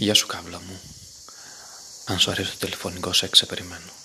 Γεια σου κάβλα μου. Αν σου αρέσει το τηλεφωνικό σεξ, σε περιμένω.